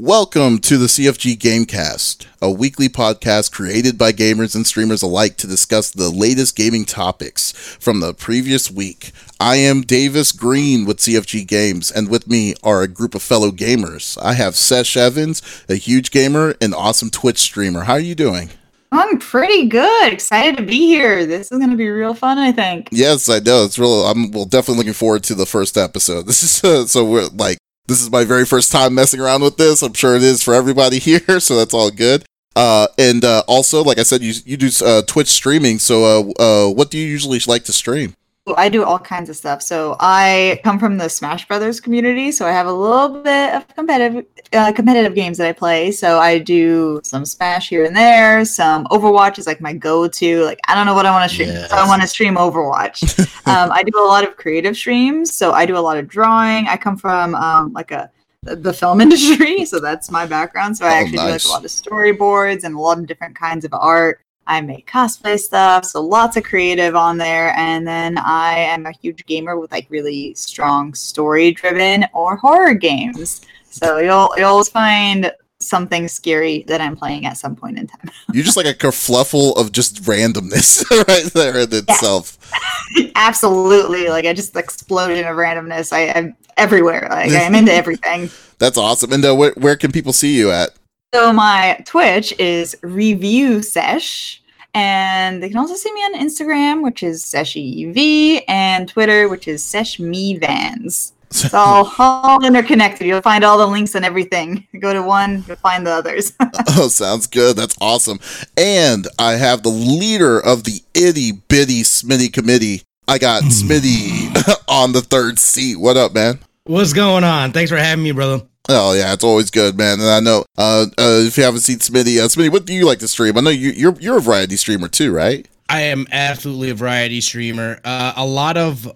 Welcome to the CFG Gamecast, a weekly podcast created by gamers and streamers alike to discuss the latest gaming topics from the previous week. I am Davis Green with CFG Games, and with me are a group of fellow gamers. I have Sesh Evans, a huge gamer and awesome Twitch streamer. How are you doing? I'm pretty good. Excited to be here. This is going to be real fun, I think. Yes, I know. It's real. I'm well, definitely looking forward to the first episode. This is uh, so we're like this is my very first time messing around with this. I'm sure it is for everybody here, so that's all good. Uh, and uh, also, like I said, you you do uh, Twitch streaming. So, uh, uh, what do you usually like to stream? I do all kinds of stuff. So I come from the Smash Brothers community, so I have a little bit of competitive uh, competitive games that I play. So I do some Smash here and there. Some Overwatch is like my go-to. Like I don't know what I want to stream, yes. so I want to stream Overwatch. um, I do a lot of creative streams, so I do a lot of drawing. I come from um, like a the film industry, so that's my background. So I oh, actually nice. do like a lot of storyboards and a lot of different kinds of art. I make cosplay stuff, so lots of creative on there. And then I am a huge gamer with like really strong story driven or horror games. So you'll you'll always find something scary that I'm playing at some point in time. You're just like a kerfluffle of just randomness right there in itself. Absolutely. Like I just explosion of randomness. I, am everywhere. Like I'm into everything. That's awesome. And uh, where, where can people see you at? So my Twitch is review sesh. And they can also see me on Instagram, which is SeshEV, and Twitter, which is SeshMeVans. It's all, all interconnected. You'll find all the links and everything. You go to one, you'll find the others. oh, sounds good. That's awesome. And I have the leader of the itty bitty Smitty committee. I got hmm. Smitty on the third seat. What up, man? What's going on? Thanks for having me, brother. Oh yeah, it's always good, man. And I know uh, uh, if you haven't seen Smitty, uh, Smitty, what do you like to stream? I know you, you're you're a variety streamer too, right? I am absolutely a variety streamer. Uh, a lot of uh,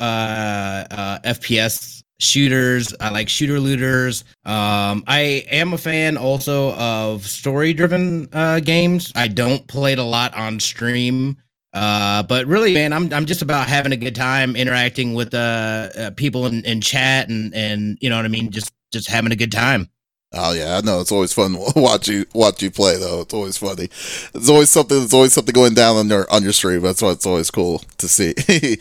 uh, FPS shooters. I like shooter looters. Um, I am a fan also of story driven uh, games. I don't play it a lot on stream. Uh, but really, man, I'm I'm just about having a good time interacting with uh people in, in chat and and you know what I mean, just just having a good time. Oh yeah, I know it's always fun watch you watch you play though. It's always funny. There's always something. There's always something going down on your on your stream. That's why it's always cool to see.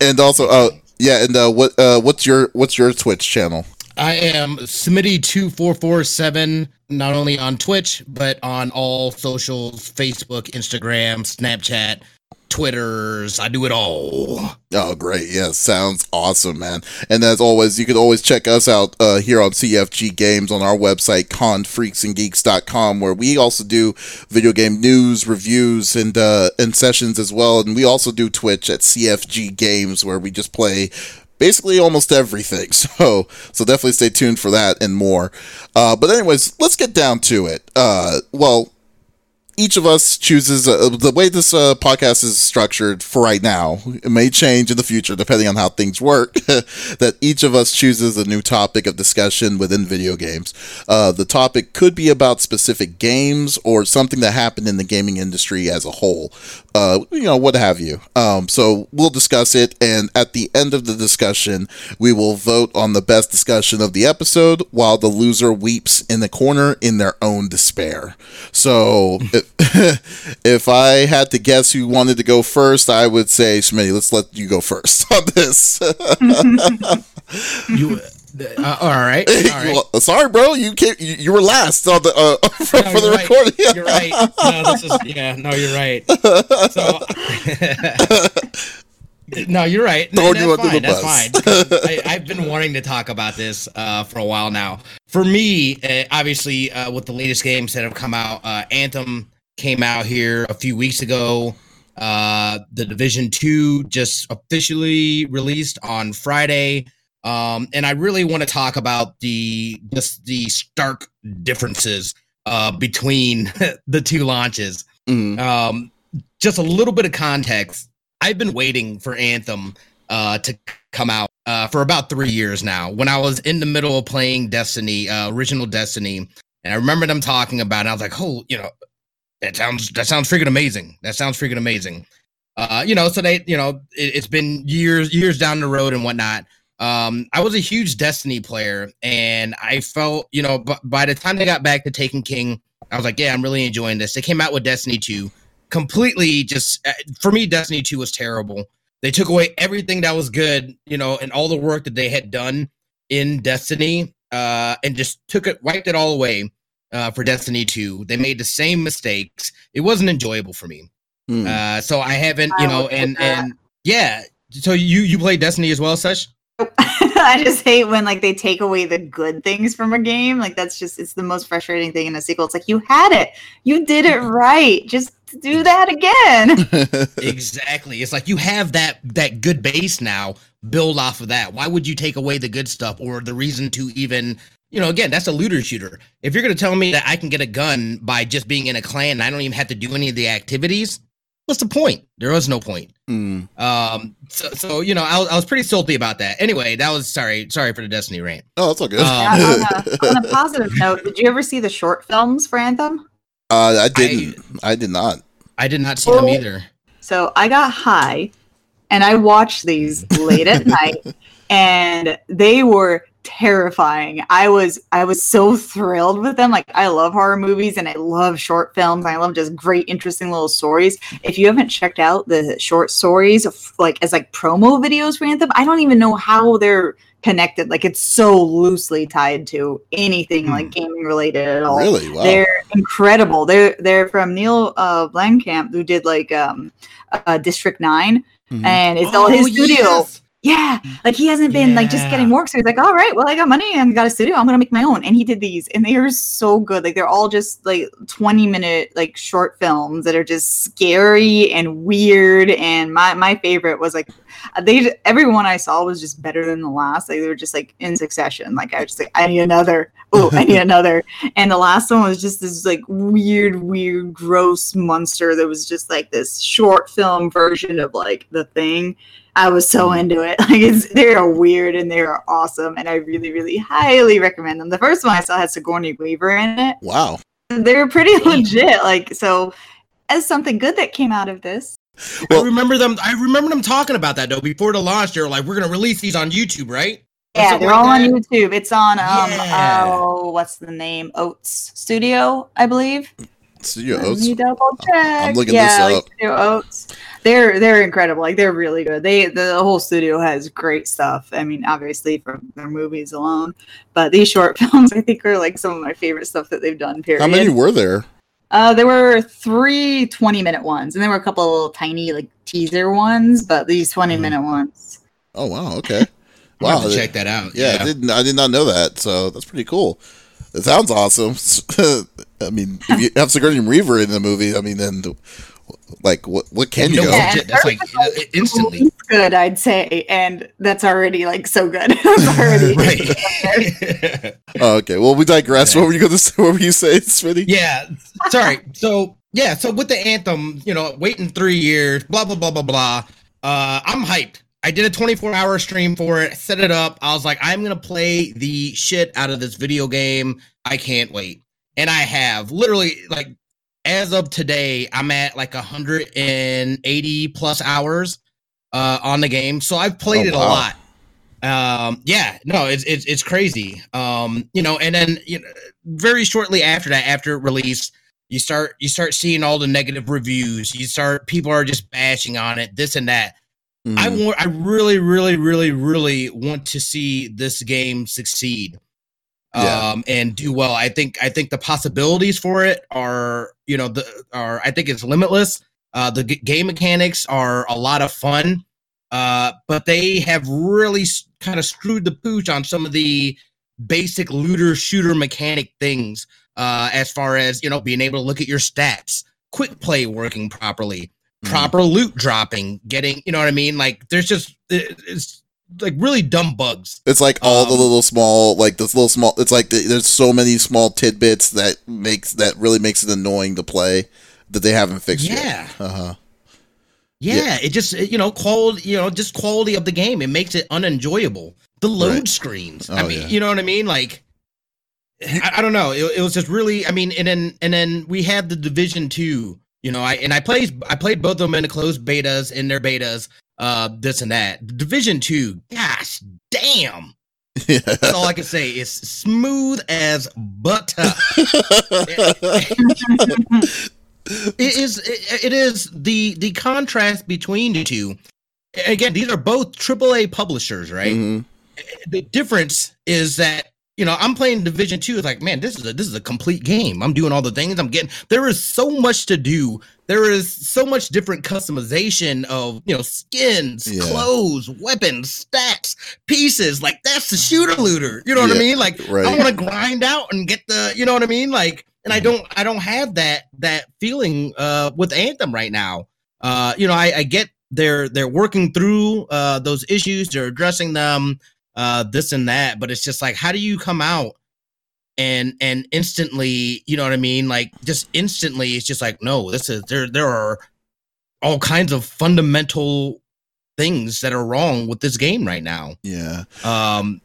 and also, uh, yeah, and uh, what uh, what's your what's your Twitch channel? I am Smitty two four four seven. Not only on Twitch but on all socials: Facebook, Instagram, Snapchat, Twitters. I do it all. Oh, great. Yeah, sounds awesome, man. And as always, you can always check us out uh, here on CFG Games on our website, confreaksandgeeks.com, where we also do video game news, reviews, and, uh, and sessions as well. And we also do Twitch at CFG Games, where we just play basically almost everything. So so definitely stay tuned for that and more. Uh, but anyways, let's get down to it. Uh, well, each of us chooses uh, the way this uh, podcast is structured for right now. It may change in the future depending on how things work. that each of us chooses a new topic of discussion within video games. Uh, the topic could be about specific games or something that happened in the gaming industry as a whole. Uh, you know, what have you. Um, so we'll discuss it, and at the end of the discussion, we will vote on the best discussion of the episode, while the loser weeps in the corner in their own despair. So. if if I had to guess who wanted to go first, I would say Smitty. Let's let you go first on this. you. Uh, all right. All right. Well, sorry, bro. You came, you, you were last on the uh, for, no, for the right. recording. you're right. No, this is yeah. No, you're right. So, no, you're right. No, that's fine. That's fine. I, have been wanting to talk about this uh, for a while now. For me, uh, obviously, uh, with the latest games that have come out, uh, Anthem came out here a few weeks ago. Uh, the Division Two just officially released on Friday, um, and I really want to talk about the just the stark differences uh, between the two launches. Mm. Um, just a little bit of context. I've been waiting for Anthem uh, to come out uh, for about three years now. When I was in the middle of playing Destiny, uh, original Destiny, and I remember them talking about it. I was like, "Oh, you know, that sounds that sounds freaking amazing. That sounds freaking amazing. Uh, you know, so they, you know, it, has been years years down the road and whatnot. Um, I was a huge Destiny player, and I felt, you know, b- by the time they got back to Taken King, I was like, yeah, I'm really enjoying this. They came out with Destiny 2, completely just uh, for me, Destiny 2 was terrible. They took away everything that was good, you know, and all the work that they had done in Destiny, uh, and just took it, wiped it all away uh, for Destiny 2. They made the same mistakes. It wasn't enjoyable for me. Mm. Uh, so I haven't, you know, and and yeah. So you you play Destiny as well, Sesh? I just hate when like they take away the good things from a game. Like that's just it's the most frustrating thing in a sequel. It's like you had it. You did it right. Just do that again. exactly. It's like you have that that good base now. Build off of that. Why would you take away the good stuff or the reason to even you know, again, that's a looter shooter. If you're going to tell me that I can get a gun by just being in a clan and I don't even have to do any of the activities, what's the point? There was no point. Mm. Um, so, so, you know, I, I, was pretty salty about that. Anyway, that was sorry, sorry for the Destiny rant. Oh, that's all good. Um, on, a, on, a, positive note, did you ever see the short films for Anthem? Uh, I didn't. I, I did not. I did not see them either. So I got high, and I watched these late at night, and they were terrifying. I was I was so thrilled with them. Like I love horror movies and I love short films. I love just great interesting little stories. If you haven't checked out the short stories of, like as like promo videos for Anthem, I don't even know how they're connected. Like it's so loosely tied to anything hmm. like gaming related at all. Really? Wow. They're incredible. They're they're from Neil uh Blomkamp who did like um uh, District 9 mm-hmm. and it's oh, all his studio. Yes yeah, mm. like he hasn't been yeah. like just getting work. So he's like, all right, well, I got money and got a studio. I'm gonna make my own. And he did these, and they are so good. Like they're all just like 20 minute like short films that are just scary and weird. And my my favorite was like they every one I saw was just better than the last. Like they were just like in succession. Like I was just like, I need another. Oh, I need another. And the last one was just this like weird, weird, gross monster that was just like this short film version of like the thing I was so mm. into it. Like it's they're weird and they're awesome, and I really, really highly recommend them. The first one I saw had Sigourney Weaver in it. Wow, they're pretty legit. Like so, as something good that came out of this. Well, I remember them. I remember them talking about that though before the launch. They were like, "We're gonna release these on YouTube, right?" Yeah, they're all on YouTube. It's on um yeah. oh, what's the name? Oats Studio, I believe. Studio Oats. double check. I'm looking yeah, this up. Like Studio Oats they're they're incredible. Like they're really good. They the whole studio has great stuff. I mean, obviously from their movies alone, but these short films I think are like some of my favorite stuff that they've done. Period. How many were there? Uh, there were three 20 minute ones, and there were a couple little tiny like teaser ones, but these 20 mm. minute ones. Oh wow! Okay. Wow, check that out. Yeah, yeah, I didn't. I did not know that. So that's pretty cool. It sounds awesome. I mean, if you have Sigourney Weaver in the movie, I mean, then like what what can you, go? That's like instantly good, I'd say, and that's already like so good. already oh, okay, well we digress. What were you going to say? What were you saying, Smitty? Yeah, sorry. So yeah, so with the anthem, you know, waiting three years, blah blah blah blah blah. Uh, I'm hyped. I did a 24 hour stream for it, set it up. I was like, I'm gonna play the shit out of this video game. I can't wait. And I have literally like as of today, I'm at like 180 plus hours uh, on the game. So I've played oh, it wow. a lot. Um, yeah, no, it's it's it's crazy. Um, you know, and then you know, very shortly after that, after release, you start you start seeing all the negative reviews. You start people are just bashing on it, this and that. Mm. I want, I really, really, really, really want to see this game succeed yeah. um, and do well. I think I think the possibilities for it are you know the are I think it's limitless. Uh, the g- game mechanics are a lot of fun, uh, but they have really s- kind of screwed the pooch on some of the basic looter shooter mechanic things. Uh, as far as you know, being able to look at your stats, quick play working properly, mm. proper loot dropping, getting you know what I mean. Like there's just it's like really dumb bugs. It's like all um, the little small, like this little small. It's like the, there's so many small tidbits that makes that really makes it annoying to play that they haven't fixed yeah. yet. Uh huh. Yeah, yeah, it just you know quality, you know, just quality of the game. It makes it unenjoyable. The load right. screens. Oh, I mean, yeah. you know what I mean? Like, I, I don't know. It, it was just really. I mean, and then and then we had the Division Two. You know, I and I played I played both of them in the closed betas in their betas uh, this and that. Division two, gosh damn. That's all I can say. It's smooth as butter. it is it, it is the the contrast between the two again these are both AAA publishers right mm-hmm. the difference is that you know i'm playing division 2 it's like man this is a this is a complete game i'm doing all the things i'm getting there is so much to do there is so much different customization of you know skins yeah. clothes weapons stats pieces like that's the shooter looter you know what yeah, i mean like right. i want to grind out and get the you know what i mean like and I mm-hmm. don't I don't have that that feeling uh with Anthem right now. Uh, you know, I, I get they're they're working through uh those issues, they're addressing them, uh, this and that, but it's just like, how do you come out and and instantly, you know what I mean? Like just instantly, it's just like, no, this is there there are all kinds of fundamental things that are wrong with this game right now. Yeah. Um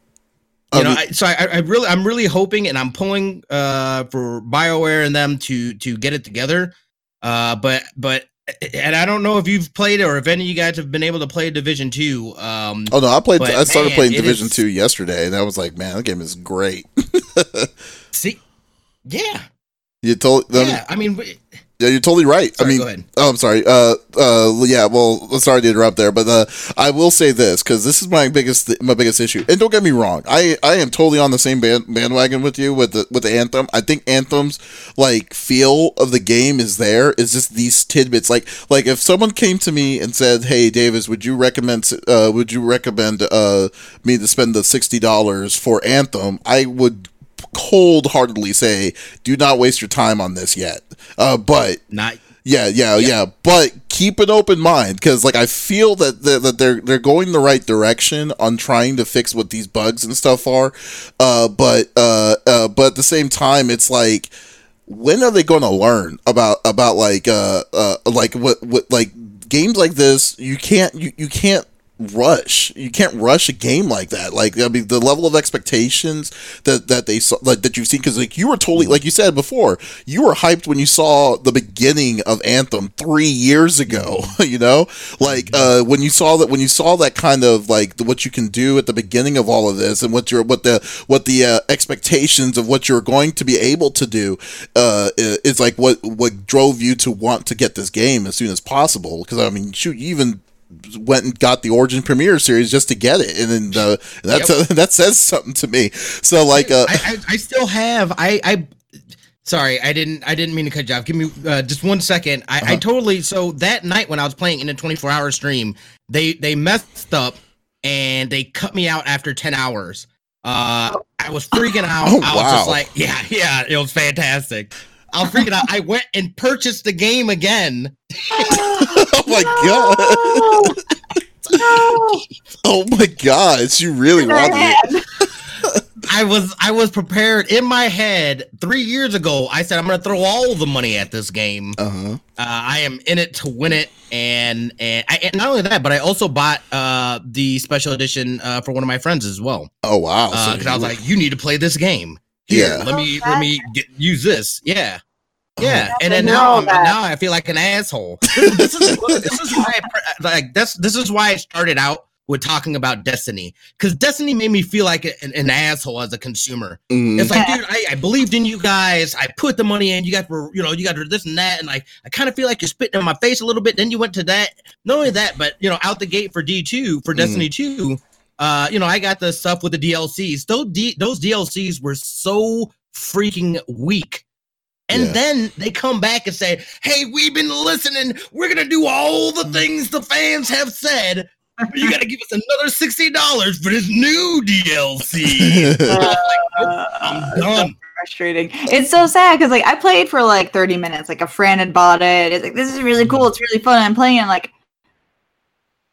you know, I, so I, I, really, I'm really hoping, and I'm pulling uh, for Bioware and them to to get it together. Uh, but but and I don't know if you've played it or if any of you guys have been able to play Division Two. Um, oh no, I played. I started man, playing Division Two yesterday, and I was like, man, that game is great. see, yeah, you told. Yeah, I mean, yeah, you're totally right. Sorry, I mean, oh, I'm sorry. Uh, uh, yeah. Well, sorry to interrupt there, but uh, I will say this because this is my biggest th- my biggest issue. And don't get me wrong, I I am totally on the same band- bandwagon with you with the with the anthem. I think anthems like feel of the game is there. Is just these tidbits. Like like if someone came to me and said, "Hey, Davis, would you recommend uh would you recommend uh me to spend the sixty dollars for anthem?" I would cold heartedly say, do not waste your time on this yet. Uh, but not. Yeah, yeah, yeah, yeah. But keep an open mind because, like, I feel that they're, that they're they're going the right direction on trying to fix what these bugs and stuff are. Uh, but uh, uh, but at the same time, it's like, when are they going to learn about about like uh, uh like what what like games like this? You can't you, you can't rush. You can't rush a game like that. Like I mean, the level of expectations that that they saw, like that you've seen, because like you were totally, like you said before, you were hyped when you saw the beginning of Anthem three years ago. You know, like uh, when you saw that when you saw that kind of like what you can do at the beginning of all of this, and what your what the what the uh, expectations of what you're going to be able to do uh, is like what what drove you to want to get this game as soon as possible. Because I mean, shoot, you even went and got the Origin Premier series just to get it, and then uh, that's yep. uh, that says something to me. So like, uh, I, I, I still have I I. Sorry, I didn't. I didn't mean to cut you off. Give me uh, just one second. I, uh-huh. I totally. So that night when I was playing in a 24 hour stream, they they messed up and they cut me out after 10 hours. Uh, I was freaking out. Oh, I was wow. just like, yeah, yeah, it was fantastic. I was freaking out. I went and purchased the game again. oh my god. No. oh my god, you really wanted it. I was I was prepared in my head three years ago. I said I'm going to throw all the money at this game. Uh-huh. Uh, I am in it to win it, and and, I, and not only that, but I also bought uh, the special edition uh, for one of my friends as well. Oh wow! Because uh, I was like, you need to play this game. Here, yeah. Let me let me get, use this. Yeah. Yeah, and then now I'm, now I feel like an asshole. This, this is this is why I, like this this is why I started out with talking about Destiny because Destiny made me feel like an, an asshole as a consumer. Mm. It's like, dude, I, I, believed in you guys. I put the money in. You guys were, you know, you got this and that, and like I kind of feel like you're spitting in my face a little bit. Then you went to that. Not only that, but you know, out the gate for D two for mm. Destiny two. Uh, you know, I got the stuff with the DLCs. Those D- those DLCs were so freaking weak and yeah. then they come back and say, Hey, we've been listening. We're going to do all the things the fans have said. But You got to give us another $60 for this new DLC. uh, I'm done. So frustrating. It's so sad because, like, I played for like 30 minutes. Like, a friend had bought it. It's like, this is really cool. It's really fun. I'm playing it. like,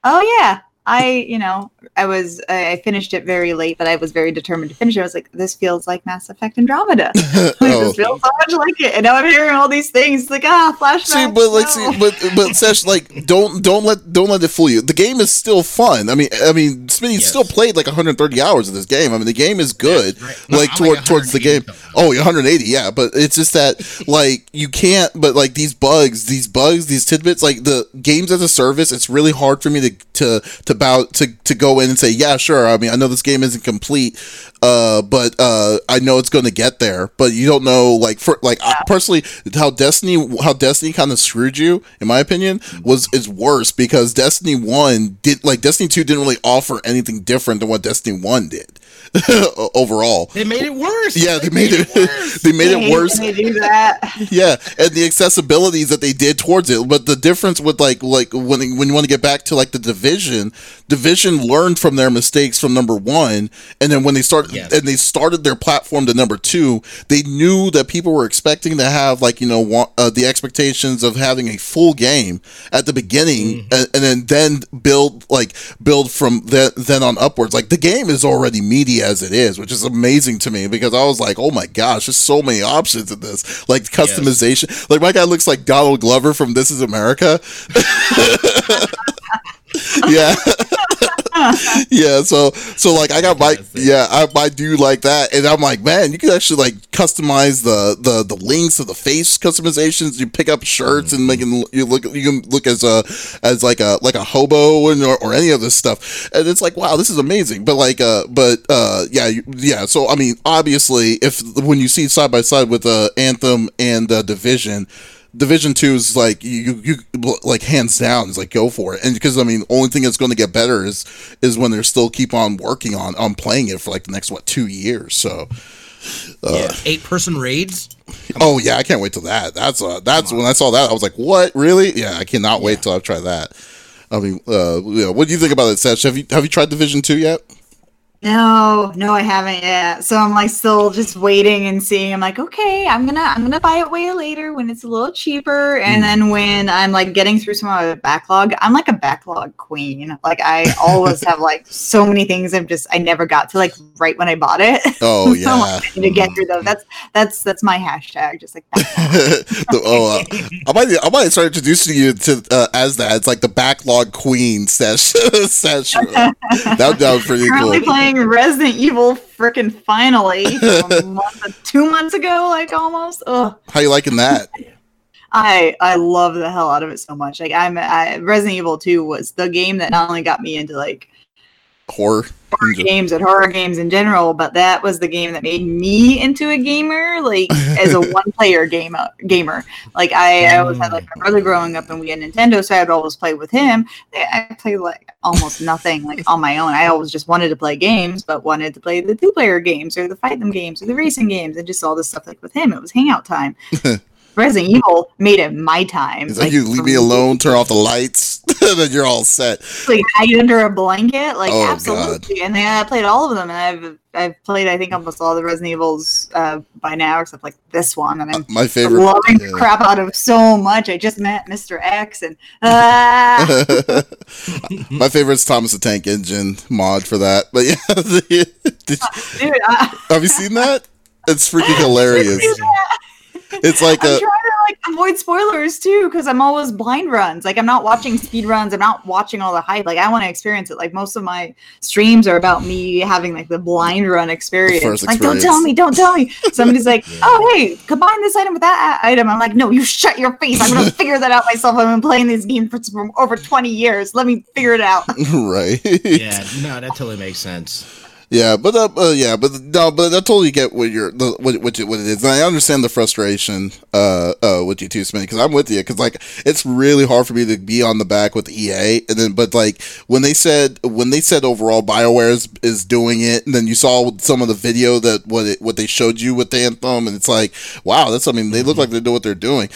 oh, yeah. I, you know, I was I finished it very late, but I was very determined to finish it. I was like, this feels like Mass Effect Andromeda. oh. This feels so much like it. And now I'm hearing all these things like ah flashbacks. See, but like, see, but but Sesh, like, don't don't let don't let it fool you. The game is still fun. I mean, I mean, Smitty yes. still played like 130 hours of this game. I mean, the game is good. Yes, right. no, like toward like towards the game. Oh, 180, yeah. But it's just that like you can't. But like these bugs, these bugs, these tidbits, like the games as a service, it's really hard for me to to to bow to to go in and say, yeah, sure. I mean, I know this game isn't complete, uh, but uh, I know it's going to get there. But you don't know, like, for like yeah. I, personally, how Destiny, how Destiny kind of screwed you, in my opinion, was is worse because Destiny One did like Destiny Two didn't really offer anything different than what Destiny One did. overall. They made it worse. Yeah, they, they made, made, it, worse. they made it worse. They do that. yeah, and the accessibilities that they did towards it, but the difference with like like when when you want to get back to like the division, division learned from their mistakes from number 1 and then when they started yes. and they started their platform to number 2, they knew that people were expecting to have like, you know, want, uh, the expectations of having a full game at the beginning mm-hmm. and, and, then then build like build from that then on upwards. Like the game is already media as it is, which is amazing to me because I was like, oh my gosh, there's so many options in this. Like customization. Yes. Like my guy looks like Donald Glover from This Is America. yeah. yeah, so so like I got my yeah I, I do like that, and I'm like man, you can actually like customize the the the links of the face customizations. You pick up shirts and making you look you can look as a as like a like a hobo and, or, or any of this stuff, and it's like wow, this is amazing. But like uh but uh yeah yeah, so I mean obviously if when you see side by side with uh Anthem and uh, Division Division Two is like you, you like hands down is like go for it, and because I mean, the only thing that's going to get better is is when they're still keep on working on on playing it for like the next what two years. So, uh, yeah, eight person raids. Come oh on. yeah, I can't wait till that. That's uh, that's when I saw that I was like, what really? Yeah, I cannot wait till I try that. I mean, uh, yeah, what do you think about it, Seth? Have you have you tried Division Two yet? No, no, I haven't yet. So I'm like still just waiting and seeing. I'm like, okay, I'm gonna I'm gonna buy it way later when it's a little cheaper. And mm. then when I'm like getting through some of my backlog, I'm like a backlog queen. Like I always have like so many things I've just I never got to like right when I bought it. Oh yeah. like, to get through those. That's that's that's my hashtag. Just like oh, uh, I might I might start introducing you to uh, as that. It's like the backlog queen session. session. that, that was pretty Currently cool. Playing playing Resident Evil freaking finally month, two months ago, like almost. Ugh. How you liking that? I I love the hell out of it so much. Like I'm I, Resident Evil 2 was the game that not only got me into like horror horror games and horror games in general, but that was the game that made me into a gamer, like as a one-player game uh, gamer. Like I, I always had like my brother growing up, and we had Nintendo, so I would always play with him. I played like almost nothing like on my own. I always just wanted to play games, but wanted to play the two-player games or the fight them games or the racing games, and just all this stuff. Like with him, it was hangout time. Resident Evil made it my time. It's like, like you leave me alone, turn off the lights, then you're all set. Like hide under a blanket, like oh, absolutely. God. And then I played all of them, and I've I've played I think almost all the Resident Evils uh, by now, except like this one. And I'm uh, my favorite. loving yeah. the crap out of so much. I just met Mr. X, and uh... my favorite is Thomas the Tank Engine mod for that. But yeah, Did, Dude, uh... have you seen that? It's freaking hilarious it's like I'm a, trying avoid spoilers too because I'm always blind runs. Like I'm not watching speed runs. I'm not watching all the hype. Like I want to experience it. Like most of my streams are about me having like the blind run experience. Like don't tell me, don't tell me. Somebody's like, oh hey, combine this item with that item. I'm like, no, you shut your face. I'm gonna figure that out myself. I've been playing this game for, for over 20 years. Let me figure it out. right. Yeah. No, that totally makes sense. Yeah, but uh, uh, yeah, but no, but I totally get what you're the, what what, what it is, and I understand the frustration uh uh with you too, Smitty, because I'm with you, because like it's really hard for me to be on the back with EA, and then but like when they said when they said overall Bioware is, is doing it, and then you saw some of the video that what it, what they showed you with the Anthem, and it's like wow, that's I mean they look mm-hmm. like they know what they're doing.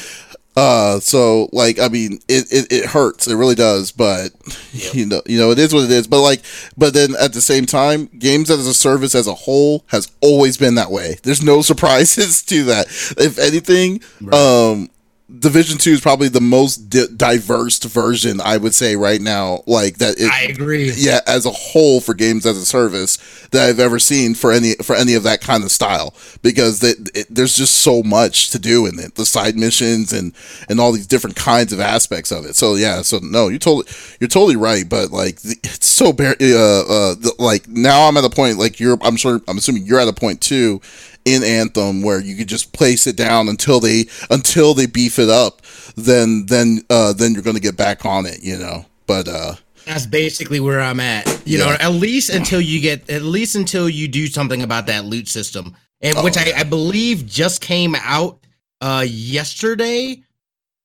Uh, so like, I mean, it, it, it hurts. It really does. But yep. you know, you know, it is what it is. But like, but then at the same time, games as a service as a whole has always been that way. There's no surprises to that. If anything, right. um, Division Two is probably the most di- diverse version I would say right now. Like that, it, I agree. Yeah, as a whole for games as a service that I've ever seen for any for any of that kind of style, because it, there's just so much to do in it, the side missions and and all these different kinds of aspects of it. So yeah, so no, you totally you're totally right, but like it's so bare. Uh, uh, the, like now I'm at a point like you're. I'm sure I'm assuming you're at a point too in Anthem where you could just place it down until they until they beef it up, then then uh, then you're going to get back on it, you know. But uh, that's basically where I'm at. You yeah. know, at least until you get at least until you do something about that loot system, and oh, which I, I believe just came out uh yesterday.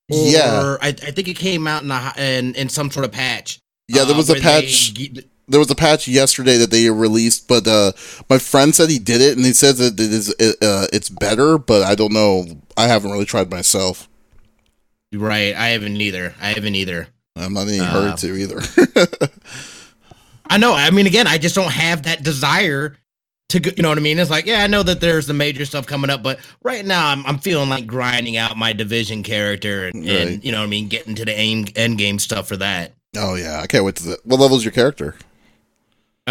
yeah, I, I think it came out in, a, in in some sort of patch. Yeah, there was uh, a patch. They, there was a patch yesterday that they released, but uh, my friend said he did it, and he says that it is uh, it's better, but I don't know. I haven't really tried myself. Right, I haven't either. I haven't either. I'm not in any hurry uh, to either. I know. I mean, again, I just don't have that desire to go, you know what I mean? It's like, yeah, I know that there's the major stuff coming up, but right now I'm, I'm feeling like grinding out my division character and, right. and you know what I mean, getting to the aim, end game stuff for that. Oh yeah, I can't wait to. The, what level is your character?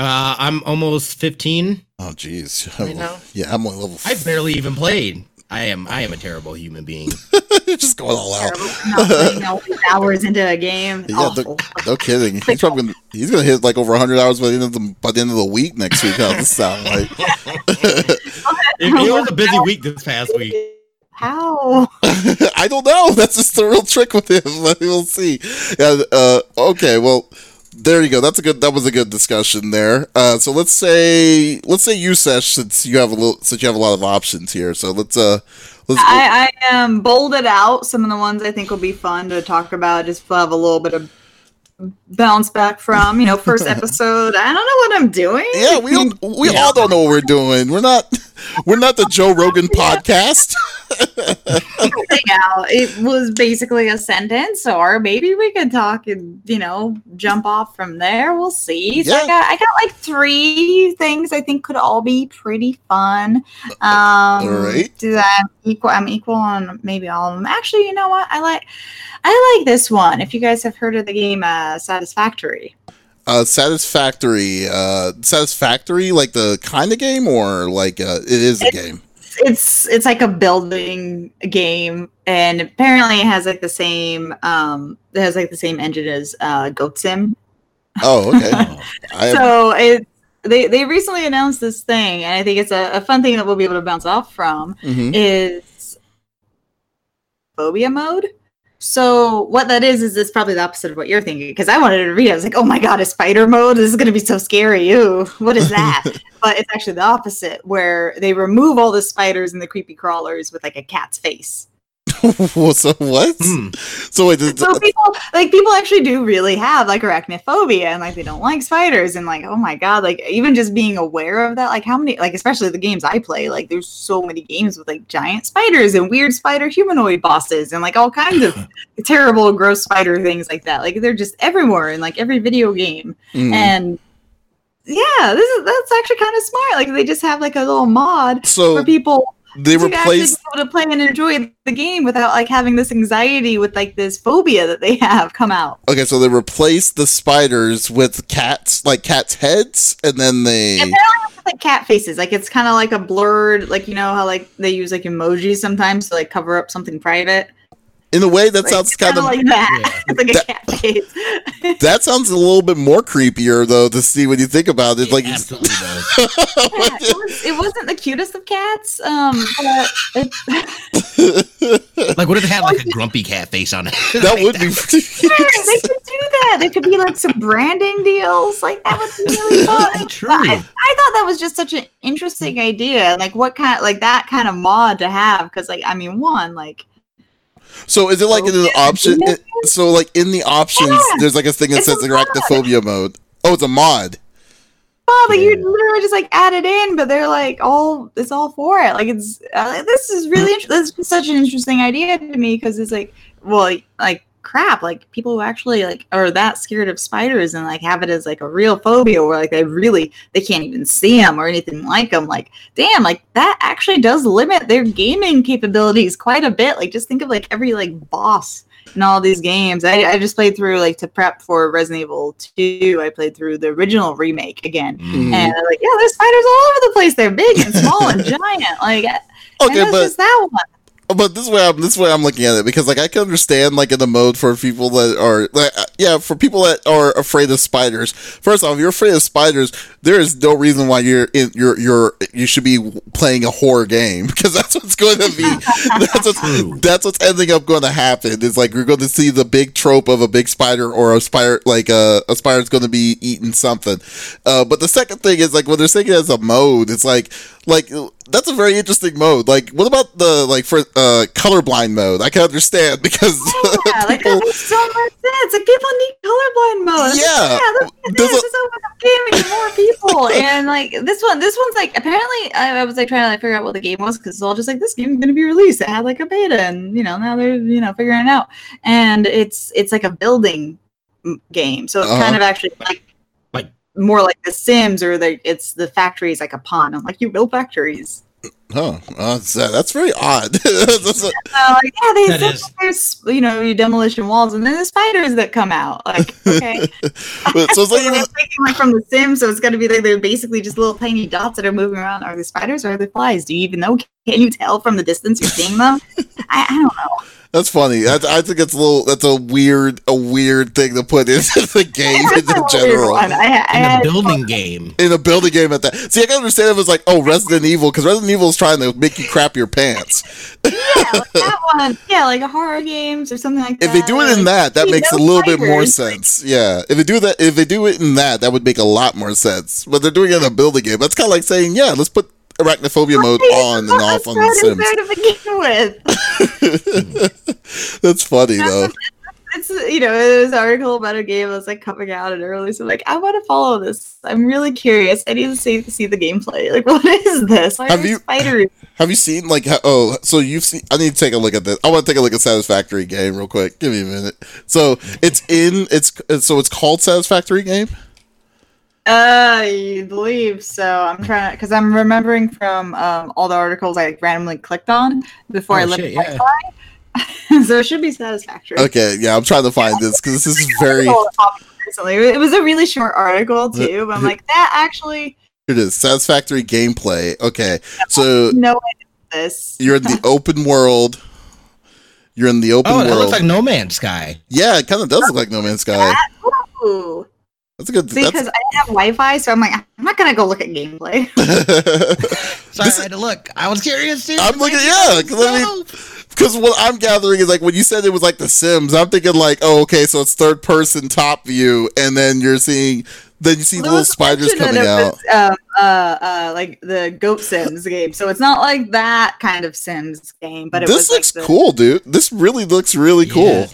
Uh, I'm almost 15. Oh, jeez. Right now? Yeah, I'm on level. I barely even played. I am. I am a terrible human being. just going all out. Not hours into a game. Yeah, no, no, kidding. He's probably gonna, he's gonna hit like over 100 hours by the end of the by the end of the week next week. How does this sound like? it, it was a busy week this past week. How? I don't know. That's just the real trick with him. We'll see. Yeah. Uh, okay. Well there you go. That's a good. That was a good discussion there. Uh, so let's say let's say you Sesh since you have a little since you have a lot of options here. So let's uh let's. I, I um bolded out some of the ones I think will be fun to talk about. Just have a little bit of bounce back from. You know, first episode. I don't know what I'm doing. Yeah, we don't, we yeah. all don't know what we're doing. We're not we're not the Joe Rogan podcast. yeah, it was basically a sentence, or maybe we could talk and you know jump off from there. We'll see. So yeah. I got I got like three things I think could all be pretty fun. Um, all right. I'm equal. I'm equal on maybe all of them. Actually, you know what? I like I like this one. If you guys have heard of the game uh, Satisfactory. Uh, satisfactory, uh, satisfactory, like the kind of game, or like uh, it is a it's, game. It's it's like a building game, and apparently it has like the same um, it has like the same engine as uh, Goat Sim. Oh, okay. oh, so it they they recently announced this thing, and I think it's a, a fun thing that we'll be able to bounce off from. Mm-hmm. Is phobia mode. So what that is is it's probably the opposite of what you're thinking because I wanted to read. It. I was like, oh my god, a spider mode. This is going to be so scary. Ew, what is that? but it's actually the opposite, where they remove all the spiders and the creepy crawlers with like a cat's face. so what? Hmm. So wait, so people like people actually do really have like arachnophobia and like they don't like spiders and like oh my god, like even just being aware of that, like how many like especially the games I play, like there's so many games with like giant spiders and weird spider humanoid bosses and like all kinds of terrible, gross spider things like that. Like they're just everywhere in like every video game. Mm. And yeah, this is that's actually kind of smart. Like they just have like a little mod so, for people they replaced able to play and enjoy the game without like having this anxiety with like this phobia that they have come out. Okay, so they replaced the spiders with cats, like cats' heads, and then they and like cat faces. Like it's kind of like a blurred, like you know how like they use like emojis sometimes to like cover up something private in a way that like, sounds kind of like that. Yeah. like a cat face. that sounds a little bit more creepier though to see when you think about it. it like absolutely does. yeah, it, was, it wasn't the cutest of cats, um, but like what if they had like a grumpy cat face on it? that would be. Sure, they could do that. There could be like some branding deals. Like that would be really fun. True. I, I thought that was just such an interesting idea. Like what kind, of like that kind of mod to have? Because like I mean, one like so is it like in the option? It, so like in the options, yeah. there's like a thing that it's says arachnophobia mode. Oh, it's a mod. Oh, but you literally just like add it in, but they're like all it's all for it. Like it's uh, this is really this is such an interesting idea to me because it's like well like crap, like people who actually like are that scared of spiders and like have it as like a real phobia where like they really they can't even see them or anything like them. Like, damn, like that actually does limit their gaming capabilities quite a bit. Like, just think of like every like boss in all these games. I, I just played through like to prep for Resident Evil 2. I played through the original remake again. Mm. And like, yeah, there's spiders all over the place. They're big and small and giant. Like okay, but that one but this way I'm this way I'm looking at it because like I can understand like in the mode for people that are like uh, yeah for people that are afraid of spiders. First off, if you're afraid of spiders, there is no reason why you're in you're you're you should be playing a horror game because that's what's going to be that's what's, that's what's ending up going to happen. It's like you're going to see the big trope of a big spider or a spider like a, a spider's going to be eating something. Uh, but the second thing is like when they're saying it as a mode, it's like like that's a very interesting mode. Like, what about the like for uh colorblind mode? I can understand because yeah, like that makes so much sense. Like people need colorblind mode. Yeah, yeah that's this. A- opens up gaming more people. and like this one, this one's like apparently I, I was like trying to like figure out what the game was because it's all just like this game's gonna be released. It had like a beta, and you know now they're you know figuring it out. And it's it's like a building game, so it's uh-huh. kind of actually like more like The Sims or the it's the factories like a pond. I'm like, you build factories. Huh. Uh, that's very odd. that's a- uh, like, yeah, they said there's you know demolition walls, and then the spiders that come out. Like, okay. so it's like, even- thinking, like from The Sims, so it's going to be like they're basically just little tiny dots that are moving around. Are they spiders or are they flies? Do you even know? Can you tell from the distance you're seeing them? I, I don't know. That's funny. I, I, think it's a little. That's a weird, a weird thing to put into the game in general. I, I, in a building game. In a building game at that. See, I can understand if it's like, oh, Resident Evil, because Resident Evil is trying to make you crap your pants. yeah, like that one. Yeah, like a horror games or something like that. If they do it in that, that makes a little bit more sense. Yeah, if they do that, if they do it in that, that would make a lot more sense. But they're doing it in a building game. That's kind of like saying, yeah, let's put arachnophobia mode on and off on the Sims. That's funny though. It's you know it was an article about a game that's like coming out and early, so I'm like I want to follow this. I'm really curious. I need to see see the gameplay. Like what is this? Why have you spiders? Have you seen like oh so you've seen? I need to take a look at this. I want to take a look at Satisfactory game real quick. Give me a minute. So it's in it's so it's called Satisfactory game. Uh, you believe so? I'm trying to because I'm remembering from um, all the articles I randomly clicked on before oh, I left Wi-Fi. so it should be satisfactory. Okay, yeah, I'm trying to find this because this is very. Recently, it was a really short article too, but I'm like that actually. It is satisfactory gameplay. Okay, so no this. You're in the open world. You're in the open oh, world. Oh, it looks like No Man's Sky. Yeah, it kind of does look like No Man's Sky. Ooh. That's a good. See, because I didn't have Wi-Fi, so I'm like, I'm not gonna go look at gameplay. so I had to look. I was curious too. I'm looking, yeah, because I mean, because what I'm gathering is like when you said it was like The Sims, I'm thinking like, oh, okay, so it's third person top view, and then you're seeing, then you see the little spiders coming out. Um, uh, uh, like the Goat Sims game, so it's not like that kind of Sims game, but this looks like the- cool, dude. This really looks really cool. Yeah.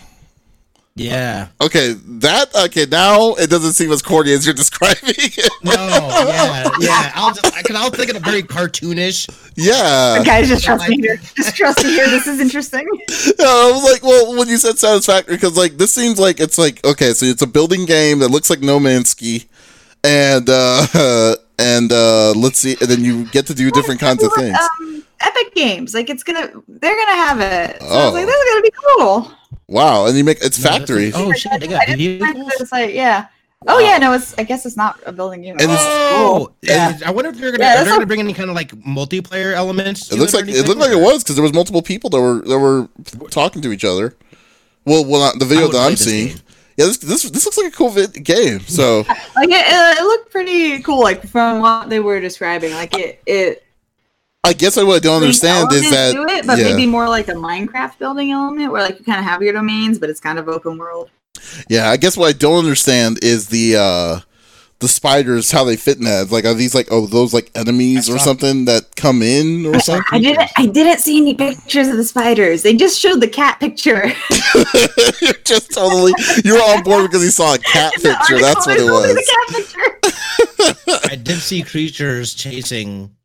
Okay, that okay. Now it doesn't seem as corny as you're describing it. no, yeah, yeah. I'll just because I'll think of a very cartoonish. Yeah. Guys, just trust me here. Just trust me here. This is interesting. Yeah, I was like, well, when you said satisfactory, because like this seems like it's like okay, so it's a building game that looks like No Man's Sky, and uh and uh let's see, and then you get to do different kinds of things. Um, Epic Games, like it's gonna, they're gonna have it. So oh. I was like, oh. this is gonna be cool. Wow, and you make it's factory. Oh shit, they got vehicles. Like, yeah. Oh yeah, no, it's. I guess it's not a building unit. And oh, yeah. I wonder if they're gonna. Yeah, they're gonna bring any kind of like multiplayer elements. It looks like it looked like it was because there was multiple people that were that were talking to each other. Well, well, not the video that I'm seeing. Game. Yeah, this, this this looks like a cool vid- game. So like it, it looked pretty cool, like from what they were describing. Like it it I guess what I don't understand is that, you do it, but yeah. maybe more like a Minecraft building element, where like you kind of have your domains, but it's kind of open world. Yeah, I guess what I don't understand is the uh the spiders how they fit in that. Like, are these like oh those like enemies or something that come in or something? I didn't I didn't see any pictures of the spiders. They just showed the cat picture. you're just totally you're on board because you saw a cat picture. That's what it was. I did see creatures chasing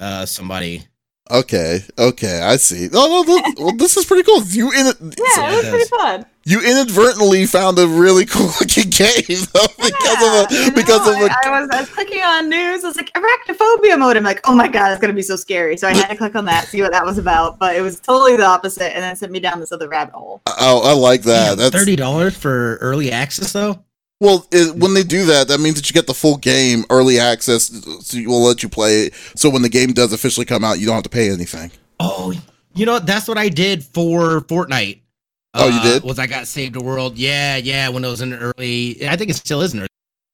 uh, somebody. Okay, okay, I see. Oh no, this, well, this is pretty cool. You in it? Yeah, it was pretty fun. you inadvertently found a really cool looking game though, because Yeah, of a because know, of a I, I was I was clicking on news. I was like arachnophobia mode. I'm like, oh my god, it's gonna be so scary. So I had to click on that, see what that was about. But it was totally the opposite, and then sent me down this other rabbit hole. oh I like that. That's thirty dollars for early access though. Well it, when they do that, that means that you get the full game early access. So we will let you play it. So when the game does officially come out, you don't have to pay anything. Oh, you know that's what I did for Fortnite. Oh, you Uh, did? Was I got Saved the World? Yeah, yeah. When it was in early, I think it still is in early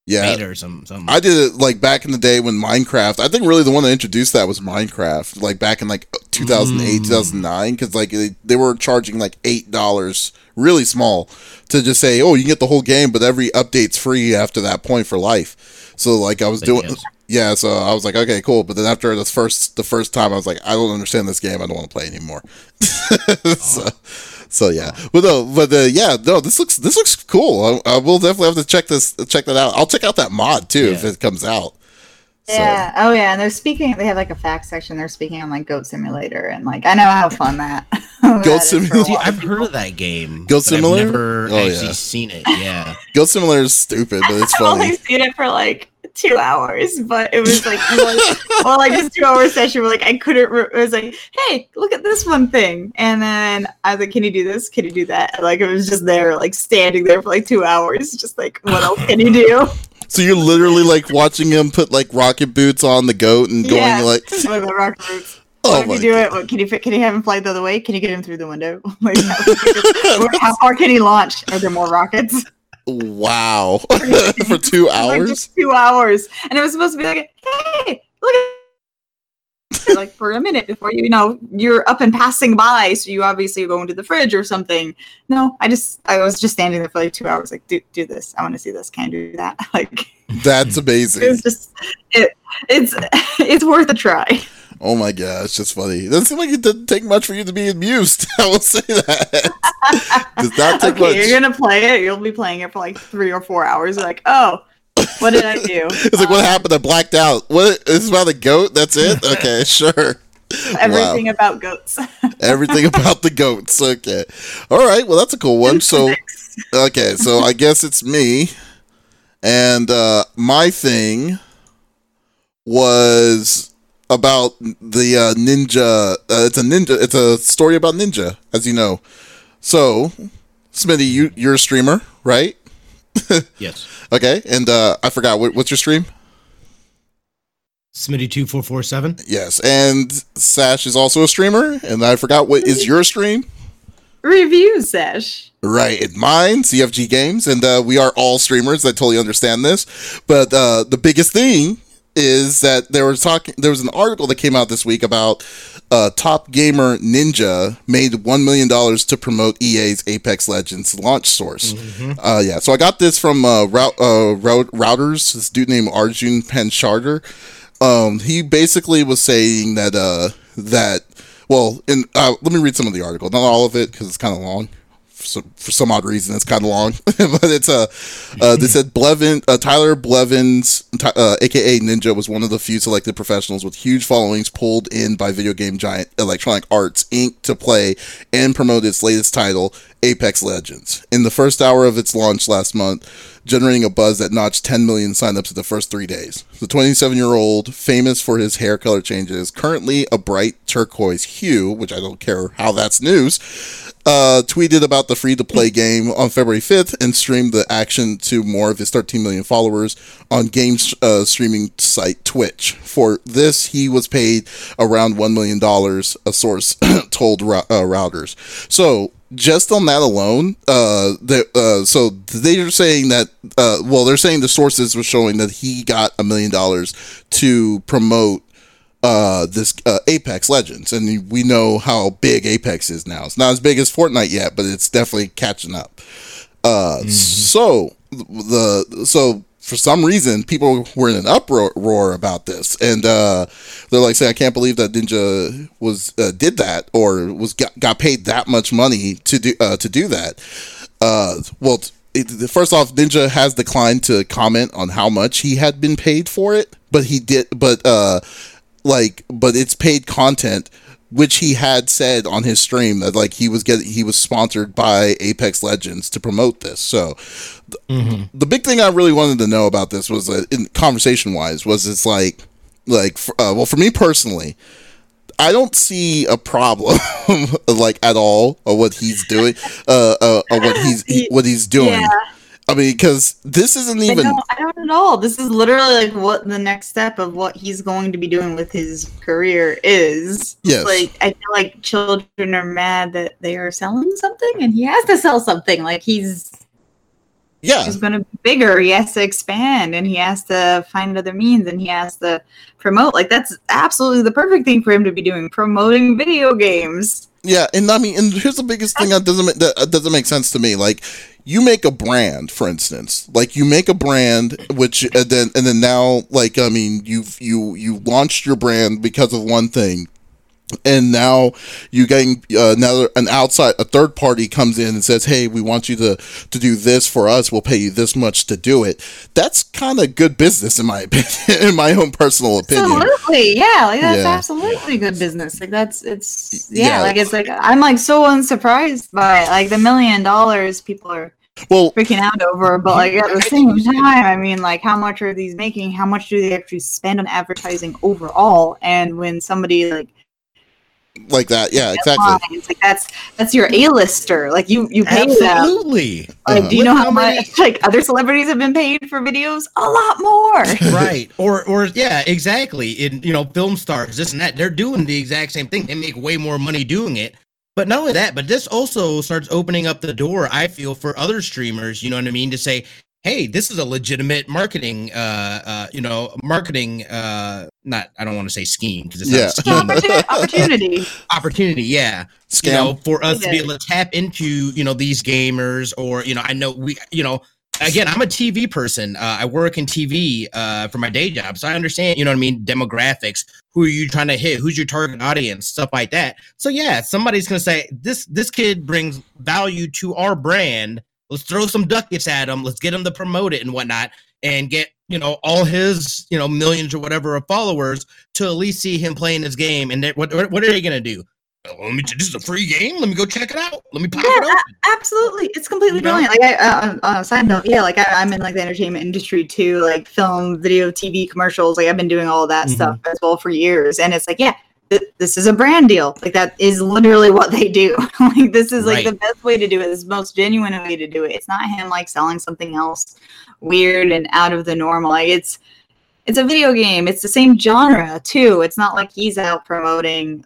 Yeah, beta or some some. I did it like back in the day when Minecraft. I think really the one that introduced that was Minecraft, like back in like 2008, Mm. 2009, because like they, they were charging like eight dollars, really small, to just say, oh, you can get the whole game, but every update's free after that point for life. So like I was doing, yeah. So I was like, okay, cool. But then after the first the first time, I was like, I don't understand this game. I don't want to play anymore. so. So yeah, but no, but uh, yeah, no, this looks this looks cool. I, I will definitely have to check this check that out. I'll check out that mod too if it comes out. So- Yeah. Oh yeah. And they're speaking. They have like a fact section. They're speaking on like Goat Simulator, and like I know how fun that. that is for Simulator? See, lot of I've heard of that game. Goat but Simulator? I've never Oh, actually yeah. seen it. Yeah. Goat Simulator is stupid, but it's funny. I've only seen it for like two hours, but it was like, well, like this two hour session where like I couldn't. Re- it was like, hey, look at this one thing, and then I was like, can you do this? Can you do that? And, like it was just there, like standing there for like two hours, just like what else can you do? So you're literally like watching him put like rocket boots on the goat and going Yeah. like, What about rock roots? oh What if you do God. it? What, can you can you have him fly the other way? Can you get him through the window? like, how, how far can he launch? Are there more rockets? Wow, for two hours. just two hours, and it was supposed to be like, hey, look at like for a minute before you, you know you're up and passing by, so you obviously go into the fridge or something. No, I just I was just standing there for like two hours, like do do this. I want to see this. Can I do that? Like That's amazing. it's just it it's it's worth a try. Oh my god, it's just funny. It doesn't seem like it didn't take much for you to be amused. I will say that. Does not take okay, much. you're gonna play it. You'll be playing it for like three or four hours. You're like, oh, what did I do? It's like what happened? I blacked out. What? It's about a goat. That's it. Okay, sure. Everything about goats. Everything about the goats. Okay. All right. Well, that's a cool one. So, okay. So I guess it's me, and uh, my thing was about the uh, ninja. Uh, it's a ninja. It's a story about ninja, as you know. So, Smitty, you you're a streamer, right? Yes. Okay. And uh, I forgot what, what's your stream. Smitty two four four seven. Yes, and Sesh is also a streamer, and I forgot what is your stream. Review Sesh. Right, and mine, CFG Games, and uh, we are all streamers. I totally understand this, but uh, the biggest thing is that there was talking. There was an article that came out this week about uh, Top Gamer Ninja made one million dollars to promote EA's Apex Legends launch source. Uh, yeah, so I got this from uh, rout, uh, rout, Reuters. This dude named Arjun Panchadar. Um, he basically was saying that uh, that well, in uh, let me read some of the article. Not all of it because it's kind of long. For some, for some odd reason, it's kind of long, but it's uh, uh, they said Blevin, uh, Tyler Blevins, uh, aka Ninja, was one of the few selected professionals with huge followings pulled in by video game giant Electronic Arts Inc. to play and promote its latest title, Apex Legends. In the first hour of its launch last month, generating a buzz that notched 10 million signups in the first three days. The 27 year old, famous for his hair color changes, currently a bright turquoise hue, which I don't care how that's news, uh, tweeted about the free to play game on February 5th and streamed the action to more of his 13 million followers on game uh, streaming site Twitch. For this, he was paid around $1 million, a source told uh, Reuters. So, just on that alone, uh, uh, so they're saying that, uh, well, they're saying the sources were showing that he got a million dollars to promote uh, this uh, Apex Legends, and we know how big Apex is now. It's not as big as Fortnite yet, but it's definitely catching up. Uh, So the so for some reason people were in an uproar about this, and uh, they're like saying, "I can't believe that Ninja was uh, did that or was got, got paid that much money to do uh, to do that." Uh, well. It, first off, Ninja has declined to comment on how much he had been paid for it, but he did. But uh, like but it's paid content which he had said on his stream that like he was getting he was sponsored by Apex Legends to promote this. So mm-hmm. the big thing I really wanted to know about this was that in conversation wise was it's like like uh, well for me personally I don't see a problem like at all of what he's doing uh, uh what he's he, what he's doing. Yeah. I mean, because this isn't even. I don't, I don't at all. This is literally like what the next step of what he's going to be doing with his career is. Yes. Like I feel like children are mad that they are selling something, and he has to sell something. Like he's. Yeah. He's going to be bigger. He has to expand, and he has to find other means, and he has to promote. Like that's absolutely the perfect thing for him to be doing, promoting video games. Yeah, and I mean, and here's the biggest thing that doesn't that uh, doesn't make sense to me. Like, you make a brand, for instance, like you make a brand, which and then and then now, like I mean, you've you you launched your brand because of one thing, and now you getting uh, another an outside a third party comes in and says hey we want you to to do this for us. We'll pay you this much to do it. That's kind of good business in my opinion in my own personal opinion. Absolutely. Yeah like that's yeah. absolutely good business. Like that's it's yeah, yeah, like it's like i'm like so unsurprised by like the million dollars people are well freaking out over but like at the same time i mean like how much are these making? How much do they actually spend on advertising overall? And when somebody like like that. Yeah, exactly. It's like that's that's your A-lister. Like you you pay Absolutely. them. Like, uh-huh. do you know how much like other celebrities have been paid for videos? A lot more. right. Or or yeah, exactly. In you know, film stars, this and that, they're doing the exact same thing. They make way more money doing it. But not only that, but this also starts opening up the door, I feel, for other streamers, you know what I mean, to say, hey, this is a legitimate marketing, uh, uh, you know, marketing, uh, not, I don't want to say scheme because it's yeah. not scheme. opportunity. opportunity, yeah. Scam. You know, for us to be able to tap into, you know, these gamers or, you know, I know we, you know, again, I'm a TV person. Uh, I work in TV uh, for my day job, so I understand. You know what I mean? Demographics. Who are you trying to hit? Who's your target audience? Stuff like that. So yeah, somebody's gonna say this. This kid brings value to our brand Let's throw some ducats at him. Let's get him to promote it and whatnot, and get you know all his you know millions or whatever of followers to at least see him playing his game. And what what are they gonna do? let me. This is a free game. Let me go check it out. Let me pop yeah, it open. Absolutely, it's completely you brilliant. Know? Like, I, uh, uh, side note, yeah, like I, am in like the entertainment industry too, like film, video, TV, commercials. Like I've been doing all that mm-hmm. stuff as well for years, and it's like, yeah, this is a brand deal. Like that is literally what they do. like this is like right. the best way to do it. This most genuine way to do it. It's not him like selling something else weird and out of the normal. Like it's it's a video game. It's the same genre too. It's not like he's out promoting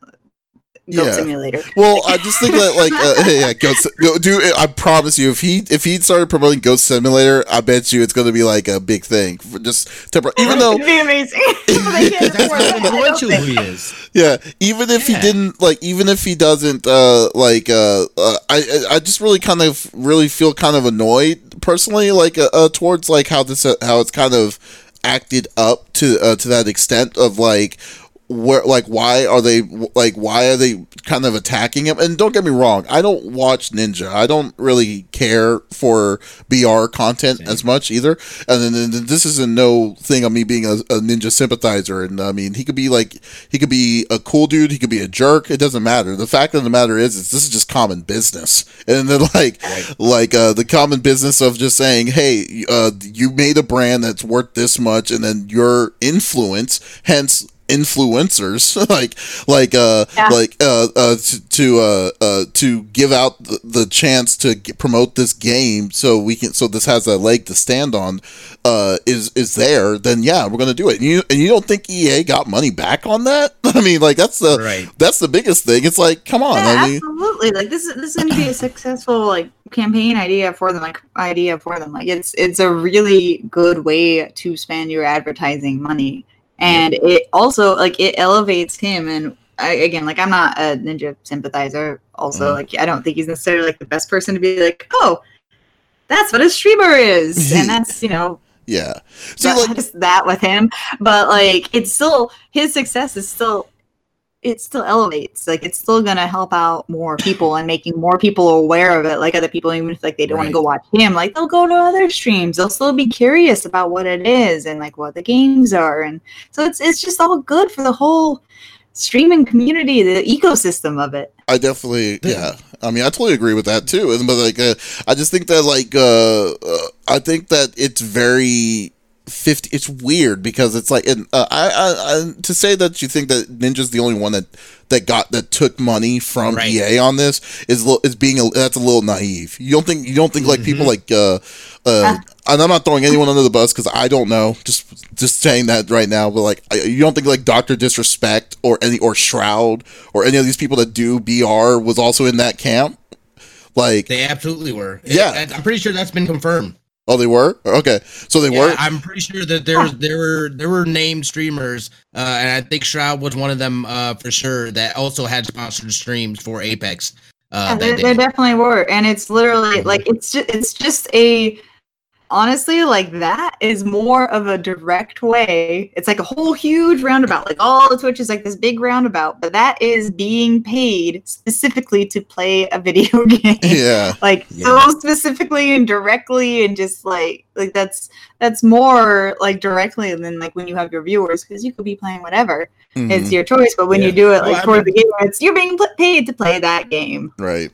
Goat yeah. Simulator. Well, I just think that like uh, yeah, Goat, go, do I promise you if he if he started promoting Goat Simulator, I bet you it's going to be like a big thing. For just to, even though it'd be amazing. he is. Yeah, even if yeah. he didn't like, even if he doesn't uh like uh, uh I I just really kind of really feel kind of annoyed personally like uh, uh towards like how this uh, how it's kind of acted up to uh, to that extent of like where like why are they like why are they kind of attacking him? And don't get me wrong i don't watch ninja. I don't really care for br content Same. as much either. And then, this is a no thing of me being a, a, ninja sympathizer. And i mean he could be like he could be a cool dude he could be a jerk it doesn't matter. The fact of the matter is, is this is just common business. And then like right. like uh the common business of just saying hey uh you made a brand that's worth this much and then your influence hence influencers like like uh yeah. like uh, uh to to uh, uh to give out the, the chance to get, promote this game so we can so this has a leg to stand on uh is is there then yeah we're gonna do it. And you and you don't think EA got money back on that? I mean like that's the right. that's the biggest thing. It's like come on yeah, I mean, absolutely. Like this is this is gonna be a successful like campaign idea for them like idea for them. Like it's it's a really good way to spend your advertising money and it also like it elevates him and I, again like i'm not a ninja sympathizer also mm. like i don't think he's necessarily like the best person to be like oh that's what a streamer is. And that's you know yeah. So like, just that with him but like it's still his success is still it still elevates like it's still gonna help out more people and making more people aware of it like other people even if like they don't right. want to go watch him like they'll go to other streams they'll still be curious about what it is and like what the games are and so it's it's just all good for the whole streaming community, the ecosystem of it. I definitely, yeah. I mean, I totally agree with that too. But like, uh, I just think that like, uh, uh, I think that it's very 50 it's weird because it's like and uh, I, I, I to say that you think that ninja's the only one that that got that took money from right. ea on this is is being a, that's a little naive. You don't think you don't think like mm-hmm. people like uh uh and i'm not throwing anyone under the bus because i don't know just just saying that right now but like you don't think like dr disrespect or any or shroud or any of these people that do br was also in that camp? Like they absolutely were. Yeah. I'm pretty sure that's been confirmed Oh, they were okay. So they yeah, were. I'm pretty sure that there there were there were named streamers, uh, and I think Shroud was one of them uh, for sure. That also had sponsored streams for Apex. Uh, yeah, there, definitely were, and it's literally like it's just it's just a honestly, like that is more of a direct way. It's like a whole huge roundabout. Like all the Twitch is like this big roundabout, but that is being paid specifically to play a video game. Yeah. like yeah. so specifically and directly and just like like that's that's more like directly than like when you have your viewers because you could be playing whatever. Mm-hmm. It's your choice, but when yeah. you do it like well, for mean, the game, it's you're being paid to play that game. Right.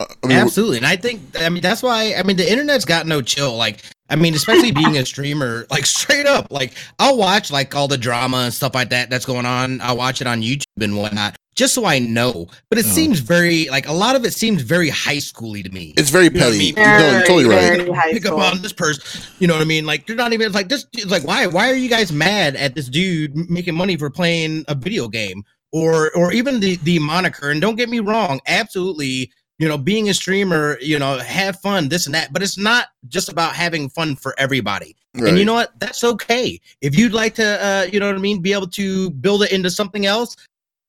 I mean, Absolutely, and I think I mean that's why I mean the internet's got no chill. Like I mean, especially being a streamer, like straight up, like I'll watch like all the drama and stuff like that that's going on. I'll watch it on YouTube and whatnot, just so I know. But it oh. seems very like a lot of it seems very high schooly to me. It's very petty. You know I mean? no, totally right. Pick up on this person. You know what I mean? Like they're not even like this. It's like why? Why are you guys mad at this dude making money for playing a video game? Or, or even the the moniker. And don't get me wrong, absolutely you know, being a streamer, you know, have fun, this and that. But it's not just about having fun for everybody. Right. And you know what? That's okay. If you'd like to, uh, you know what I mean, be able to build it into something else,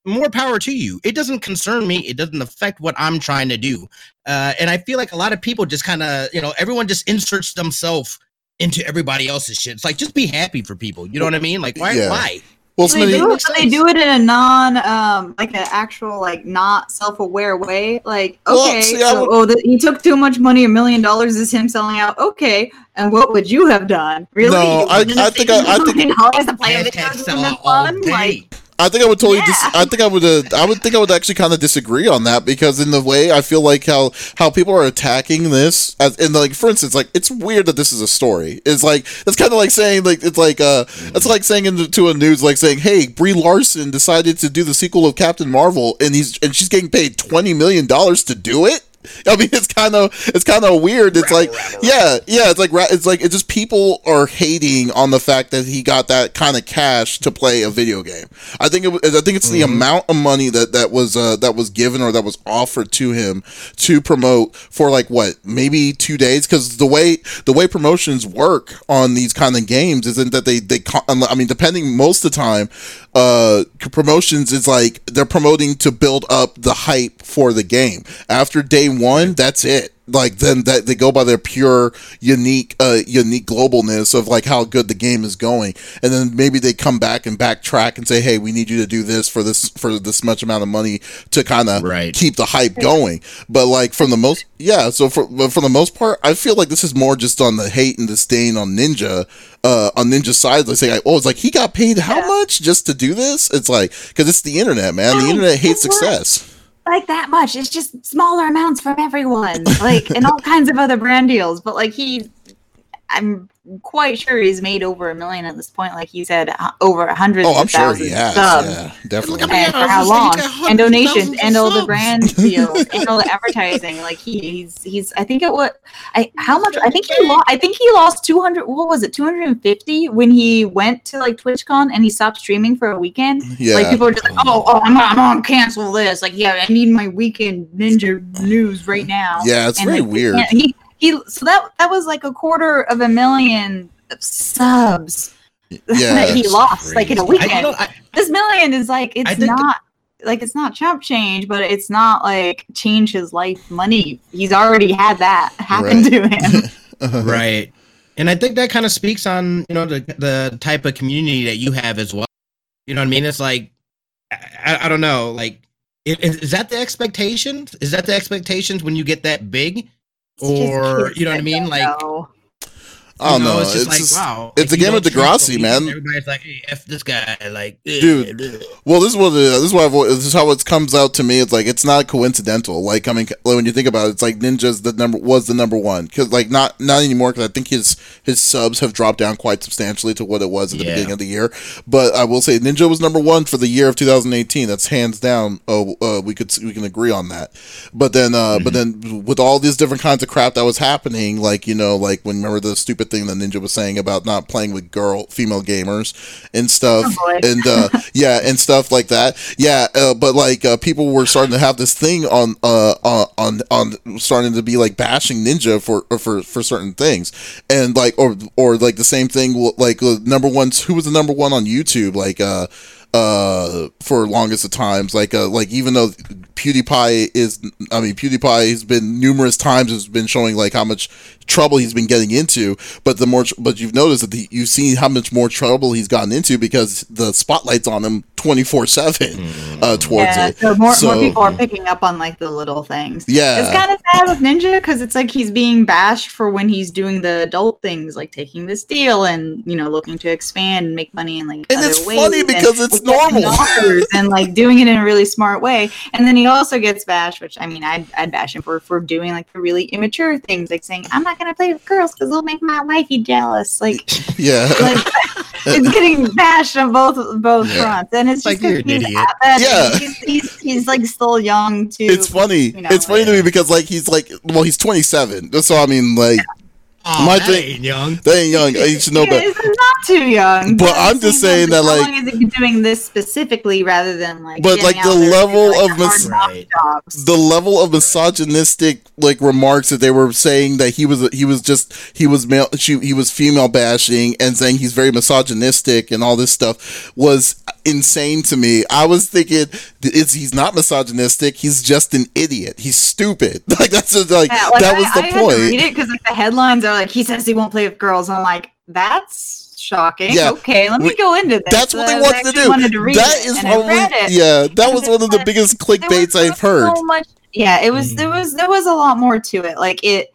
more power to you. It doesn't concern me. It doesn't affect what I'm trying to do. Uh, and I feel like a lot of people just kind of, you know, everyone just inserts themselves into everybody else's shit. It's like just be happy for people. You know what I mean? Like why? Yeah. Why? Well, they do, they do it in a non, um, like an actual, like not self-aware way. Like, okay, well, see, so, would... oh, the, he took too much money. A million dollars is him selling out. Okay, and what would you have done? Really? No, I, I, think I, I think dollars to play a video game fun? Like, I think I would totally. Yeah. Dis- I think I would. Uh, I would think I would actually kind of disagree on that because in the way I feel like how how people are attacking this as in like for instance like it's weird that this is a story. It's like it's kind of like saying like it's like uh it's like saying into a news like saying hey Brie Larson decided to do the sequel of Captain Marvel and he's and she's getting paid twenty million dollars to do it. I mean, it's kind of it's kind of weird. It's like, yeah, yeah, it's like it's like it's just people are hating on the fact that he got that kind of cash to play a video game. I think it, I think it's mm-hmm. the amount of money that that was uh, that was given or that was offered to him to promote for like what maybe two days because the way the way promotions work on these kind of games isn't that they they I mean depending most of the time uh promotions is like they're promoting to build up the hype for the game after day one that's it. Like then that they go by their pure unique uh unique globalness of like how good the game is going. And then maybe they come back and backtrack and say hey we need you to do this for this for this much amount of money to kind of right. keep the hype going. But like from the most yeah so for for the most part i feel like this is more just on the hate and disdain on ninja uh on ninja side. They say oh it's like he got paid how much just to do this? It's like because it's the internet man. The internet hates success like that much. It's just smaller amounts from everyone, like and all kinds of other brand deals. But like he, I'm quite sure he's made over a million at this point. Like he said, uh, over a hundred. Oh, I'm sure he has. Subs. Yeah, definitely. And for how long? And donations, and all the brand deals, and all the advertising. Like he, he's he's. I think it was. I how much? I think he lost. I think he lost two hundred. What was it? Two hundred and fifty when he went to like TwitchCon and he stopped streaming for a weekend. Yeah. Like people were just like, oh, oh, I'm I'm on cancel this. Like, yeah, I need my weekend ninja news right now. Yeah, it's and, very like, weird. He, he so that that was like a quarter of a million subs yeah, that he lost crazy. like in a weekend. I, I, this million is like it's not like it's not chump change, but it's not like change his life money. He's already had that happen right. to him. right. And I think that kind of speaks on, you know, the the type of community that you have as well. You know what I mean? It's like I, I don't know, like is, is that the expectations? Is that the expectations when you get that big? Or you know what I mean? Like, know. I don't know. know. It's just it's like wow. It's a game of Degrassi, man. Everybody's like, "Hey, f this guy," like, dude. Well, this is what this is why this is how it comes out to me. It's like it's not coincidental. Like I mean, when you think about it, it's like Ninja's the number was the number one because like not not anymore because I think his his subs have dropped down quite substantially to what it was at the yeah. beginning of the year. But I will say Ninja was number one for the year of 2018. That's hands down. Oh, uh, we could we can agree on that. But then, uh, mm-hmm. but then with all these different kinds of crap that was happening, like you know, like when remember the stupid thing that Ninja was saying about not playing with girl female gamers and stuff, oh and uh, yeah, and stuff like that. Yeah, uh, but like uh, people were starting to have this thing on uh on on starting to be like bashing Ninja for for for certain things, and like or or like the same thing like uh, number one who was the number one on YouTube like uh uh for longest of times? Like uh like even though PewDiePie is I mean PewDiePie has been numerous times has been showing like how much trouble he's been getting into but the more but you've noticed that the, you've seen how much more trouble he's gotten into because the spotlight's on him 24 7 uh mm. towards yeah, it. so more, so more people are picking up on like the little things. Yeah. It's kind of sad with ninja because it's like he's being bashed for when he's doing the adult things like taking this deal and you know looking to expand and make money and like and it's funny because it's normal. and like doing it in a really smart way. And then he also gets bashed which i mean i'd, I'd bash him for for doing like the really immature things like saying i'm not gonna play with girls because they'll make my wifey jealous. Like yeah. like it's getting bashed on both both yeah. fronts. And it's just like you're an idiot. yeah. he's, he's, he's, like still young too. It's funny. You know, it's funny like, to me because like he's like well he's 27 so i mean like yeah Oh, My that thing, ain't young. They ain't young. You should know better. It's not too young. But, but I'm just saying that, like, how long is it doing this specifically rather than like? But like the level of mis- right. the level of misogynistic like remarks that they were saying that he was he was just he was male she, he was female bashing and saying he's very misogynistic and all this stuff was insane to me. I was thinking it's he's not misogynistic. He's just an idiot. He's stupid. Like that's just, like, yeah, like that I, was the I point. read it because like, the headlines are like he says he won't play with girls. I'm like that's shocking. Yeah. Okay, let me go into this. That's what they uh, wanted to do. Wanted to that is probably yeah. That was one of the biggest clickbaits I've heard. So much, yeah, it was. There mm. was there was a lot more to it. Like it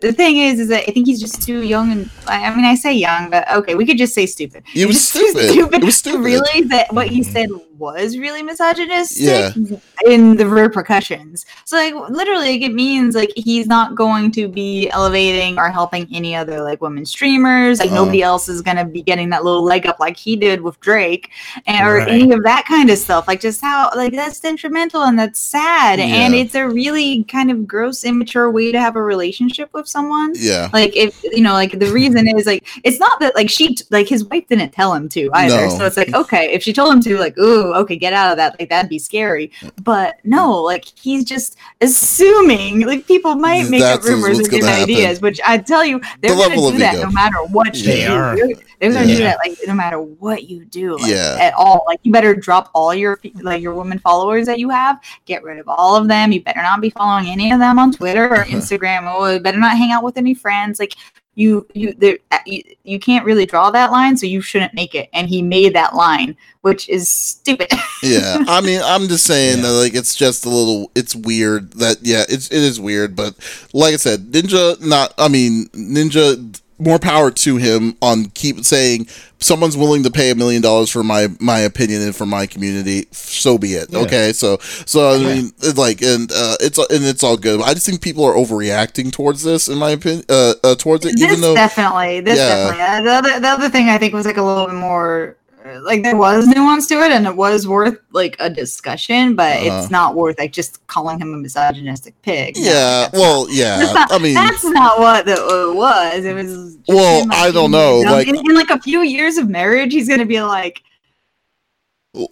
the thing is, is that I think he's just too young, and I mean, I say young, but okay, we could just say stupid. He was stupid. stupid. It was stupid. Really, that what he mm. said was really misogynistic yeah. in the repercussions. So like literally like, it means like he's not going to be elevating or helping any other like women streamers. Like uh, nobody else is gonna be getting that little leg up like he did with Drake and, or right. any of that kind of stuff. Like just how like that's detrimental and that's sad. Yeah. And it's a really kind of gross, immature way to have a relationship with someone. Yeah. Like if you know, like the reason is like it's not that like she like his wife didn't tell him to either. No. So it's like, okay, if she told him to, like, ooh, okay, get out of that. Like that'd be scary. Mm. But no, like he's just assuming. Like people might make That's up rumors and give ideas, which I tell you, they're the gonna do that ego. no matter what you they do. Are. They're, they're gonna yeah. do that like no matter what you do. Like, yeah. At all. Like you better drop all your like your women followers that you have. Get rid of all of them. You better not be following any of them on Twitter or Instagram. or you better not hang out with any friends. Like you you there uh, you, you can't really draw that line so you shouldn't make it and he made that line which is stupid yeah i mean i'm just saying yeah. that like it's just a little it's weird that yeah it's it is weird but like i said ninja not i mean ninja more power to him on keep saying someone's willing to pay a million dollars for my my opinion and for my community so be it yeah. okay so so i mean like and uh it's and it's all good i just think people are overreacting towards this in my opinion uh, uh towards it this even though definitely this yeah. definitely uh, the other the other thing i think was like a little bit more like there was nuance to it and it was worth like a discussion but uh-huh. it's not worth like just calling him a misogynistic pig yeah no, well yeah not, i mean that's not what it was it was well i don't know like in, in, like a few years of marriage he's gonna be like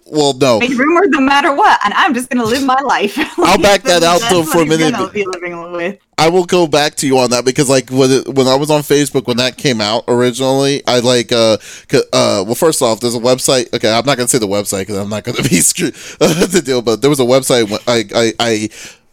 well, no. Make rumors no matter what, and I'm just gonna live my life. I'll back that out though for a minute. I will go back to you on that because, like, when it, when I was on Facebook when that came out originally, I like uh uh well, first off, there's a website. Okay, I'm not gonna say the website because I'm not gonna be screwed uh, the deal, but there was a website I I, I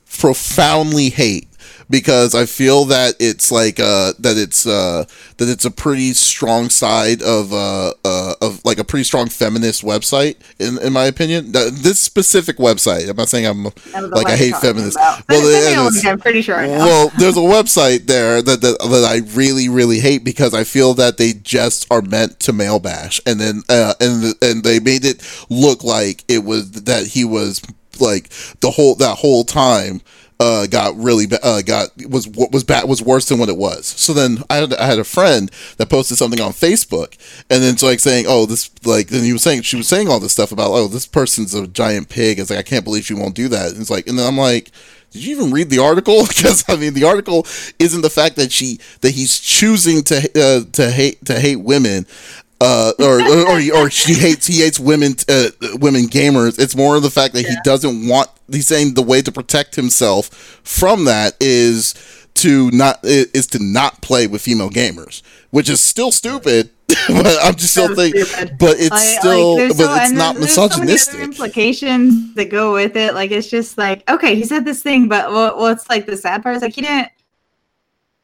profoundly hate because I feel that it's like uh that it's uh that it's a pretty strong side of uh, uh of like a pretty strong feminist website in in my opinion. This specific website. I'm not saying I'm like I hate feminists. Well, I'm pretty sure. Well, there's a website there that, that that I really really hate because I feel that they just are meant to male bash, and then uh, and and they made it look like it was that he was like the whole that whole time uh, got really uh, got was what was bad was worse than what it was. So then I had I had a friend that posted something on Facebook, and then so like saying, oh this like then he was saying she was saying all this stuff about oh this person's a giant pig. It's like I can't believe she won't do that. And it's like and then I'm like. Did you even read the article? Because I mean, the article isn't the fact that she that he's choosing to uh, to hate to hate women uh, or, or or she hates he hates women uh, women gamers. It's more of the fact that yeah. he doesn't want. He's saying the way to protect himself from that is to not is to not play with female gamers, which is still stupid. but I'm just still thinking, but it's I, still, like, but so, it's not misogynistic. So implications that go with it, like it's just like, okay, he said this thing, but well, what's like the sad part is like he didn't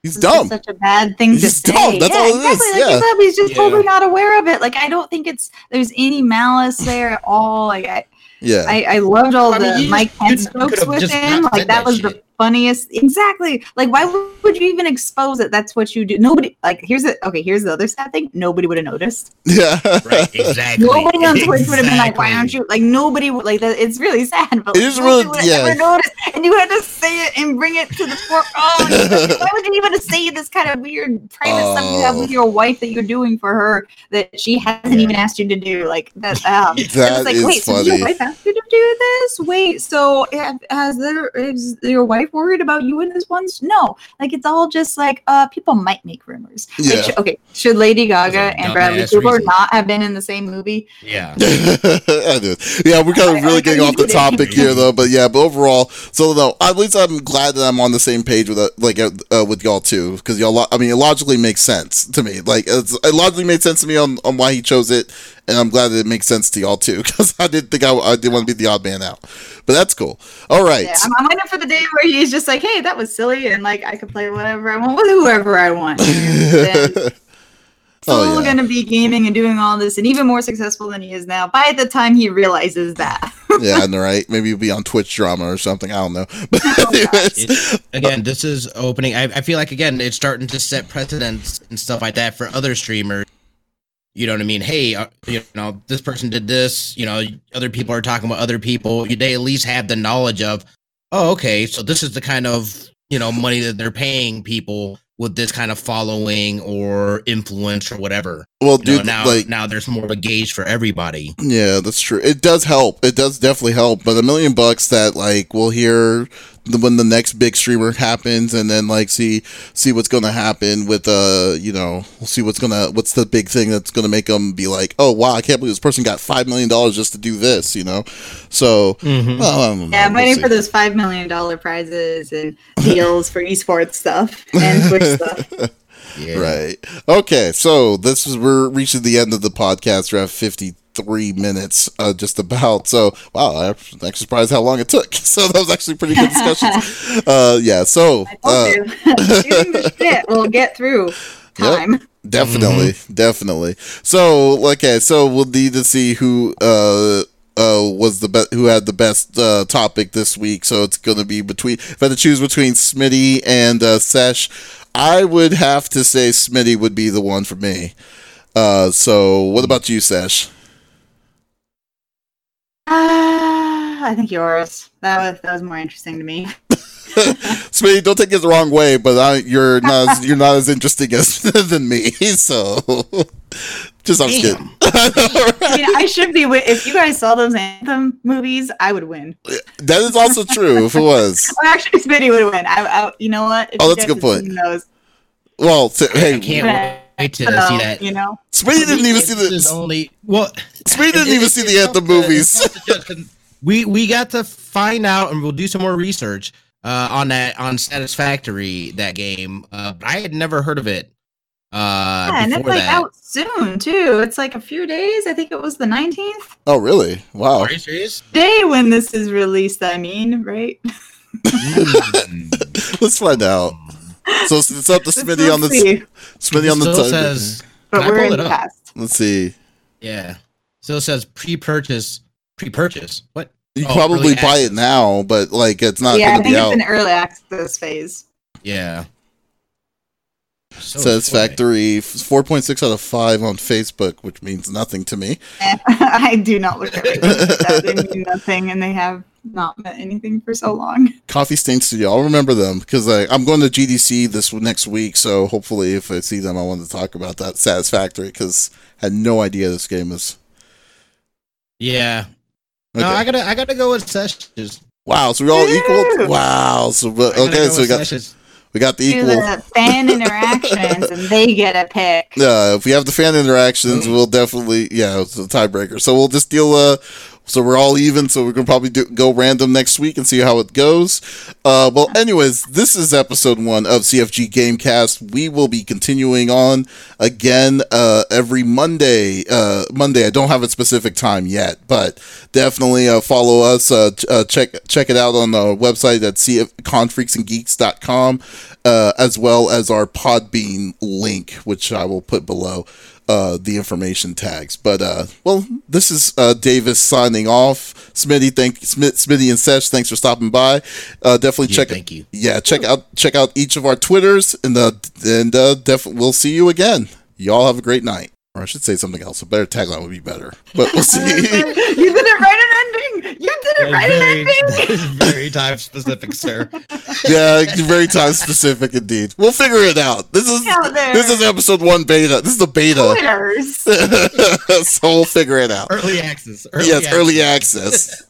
He's dumb. Such a bad thing he's to dumb. say. That's yeah, all it exactly. is. Like yeah. Said, he's just yeah. totally not aware of it. Like I don't think it's there's any malice there at all. Like I, yeah, I, I loved all I the Mike Pence jokes with him. Like that, that was shit. the funniest. Exactly. Like, why would you even expose it? That's what you do. Nobody. Like, here's the okay. Here's the other sad thing. Nobody would have noticed. Yeah. right. Exactly. Nobody on Twitter exactly. would have been like, "Why aren't you?" Like, nobody would like that. It's really sad. But it is really yeah. Never noticed, and you had to say it and bring it to the fore. Oh, why would you even say this kind of weird private oh. stuff you have with your wife that you're doing for her that she hasn't even asked you to do? Like that. Um, that like, is wait, funny. so your wife asked you to do this? Wait, so has there is your wife worried about you in this one? No, like it's all just like uh people might make rumors. Yeah. Like, okay, should Lady Gaga and Bradley Cooper reason. not have been in the same movie? Yeah, yeah, we're kind of really getting off the topic here though, but yeah, but overall, so though at least I'm glad that I'm on the same page with uh, like uh, uh with y'all too, because y'all, I mean, it logically makes sense to me. Like it logically made sense to me on on why he chose it and I'm glad that it makes sense to y'all too because I didn't think I, I didn't want to be the odd man out. But that's cool. All right. Yeah, I'm, I'm, waiting for the day where he's just like, "Hey, that was silly," and like I could play whatever I want with whoever I want. still oh, yeah. going to be gaming and doing all this and even more successful than he is now by the time he realizes that. yeah, and right. Maybe he'll be on Twitch drama or something. I don't know. But oh, again, this is opening. I, I feel like again, it's starting to set precedents and stuff like that for other streamers you know what I mean? Hey, uh, you know, this person did this. You know, other people are talking about other people. They at least have the knowledge of, oh, okay, so this is the kind of you know money that they're paying people with this kind of following or influence or whatever. Well, you dude, know, now like now there's more of a gauge for everybody. Yeah, that's true. It does help. It does definitely help. But a million bucks that like we'll hear when the next big streamer happens, and then like see see what's going to happen with uh you know we'll see what's gonna what's the big thing that's going to make them be like oh wow I can't believe this person got five million dollars just to do this you know so mm-hmm. well, yeah I'm we'll waiting see. for those five million dollar prizes and deals for esports stuff and Twitch stuff. Yeah. Right. Okay. So this is we're reaching the end of the podcast. We're at fifty three minutes, uh, just about. So wow, I'm actually surprised how long it took. So that was actually pretty good discussion. uh, yeah. So uh, shit will get through time. Yep. Definitely, mm-hmm. definitely. So, okay, so we'll need to see who uh uh was the best who had the best uh topic this week. So it's gonna be between if I had to choose between Smitty and uh Sesh, I would have to say Smitty would be the one for me. Uh so what about you, Sesh? Uh, I think yours. That was that was more interesting to me. Smitty, don't take it the wrong way, but I, you're not as, you're not as interesting as than me. So, just I'm kidding. I mean, I should be. If you guys saw those anthem movies, I would win. That is also true. If it was, well, actually, Smitty would win. I, I, you know what? If oh, that's a good point. Well, so, hey, I can't wait to see that. You know, Smitty didn't even see the only. Well, Smitty didn't even see the anthem movies. we we got to find out, and we'll do some more research uh, on that on Satisfactory that game. Uh, but I had never heard of it. Uh, yeah, and it's like that. out soon too. It's like a few days. I think it was the nineteenth. Oh, really? Wow. Day when this is released. I mean, right? Let's find out. So it's up to Smithy on the Smithy on the still says. But we're in the past. Let's see. Yeah. Still says pre-purchase. Pre-purchase. What? You oh, probably buy access. it now, but like it's not. Yeah, I think it's an early access phase. Yeah. So Satisfactory, four point six out of five on Facebook, which means nothing to me. I do not look at it. that. They mean nothing, and they have not met anything for so long. Coffee Stain Studio, I'll remember them because I'm going to GDC this next week. So hopefully, if I see them, I want to talk about that Satisfactory because I had no idea this game is. Yeah. Okay. No, I gotta, I gotta go with Sessions. Wow, so we're all equal. Wow, so okay, so we got. Sessions. We got the equal the fan interactions, and they get a pick. Yeah, if we have the fan interactions, we'll definitely yeah, it's a tiebreaker. So we'll just deal. Uh, so we're all even. So we're gonna probably do, go random next week and see how it goes. Uh, well, anyways, this is episode one of CFG Gamecast. We will be continuing on again uh, every Monday. Uh, Monday. I don't have a specific time yet, but definitely uh, follow us. Uh, uh, check check it out on the website at cfconfreaksandgeeks.com, uh, as well as our Podbean link, which I will put below uh, the information tags. But uh, well, this is uh, Davis signing off. Smitty, thank Smith, Smitty and Sesh, thanks for stopping by. Uh, definitely yeah, check. Thank you. Yeah, check out check out each of our Twitters, and uh, and uh, definitely we'll see you again. Y'all have a great night. Or I should say something else. A better tagline would be better. But we'll see. you didn't write an ending. You didn't write very, an ending. very time specific, sir. yeah, very time specific indeed. We'll figure it out. This is this is episode one beta. This is the beta. so we'll figure it out. Early access. Early yes, access. early access.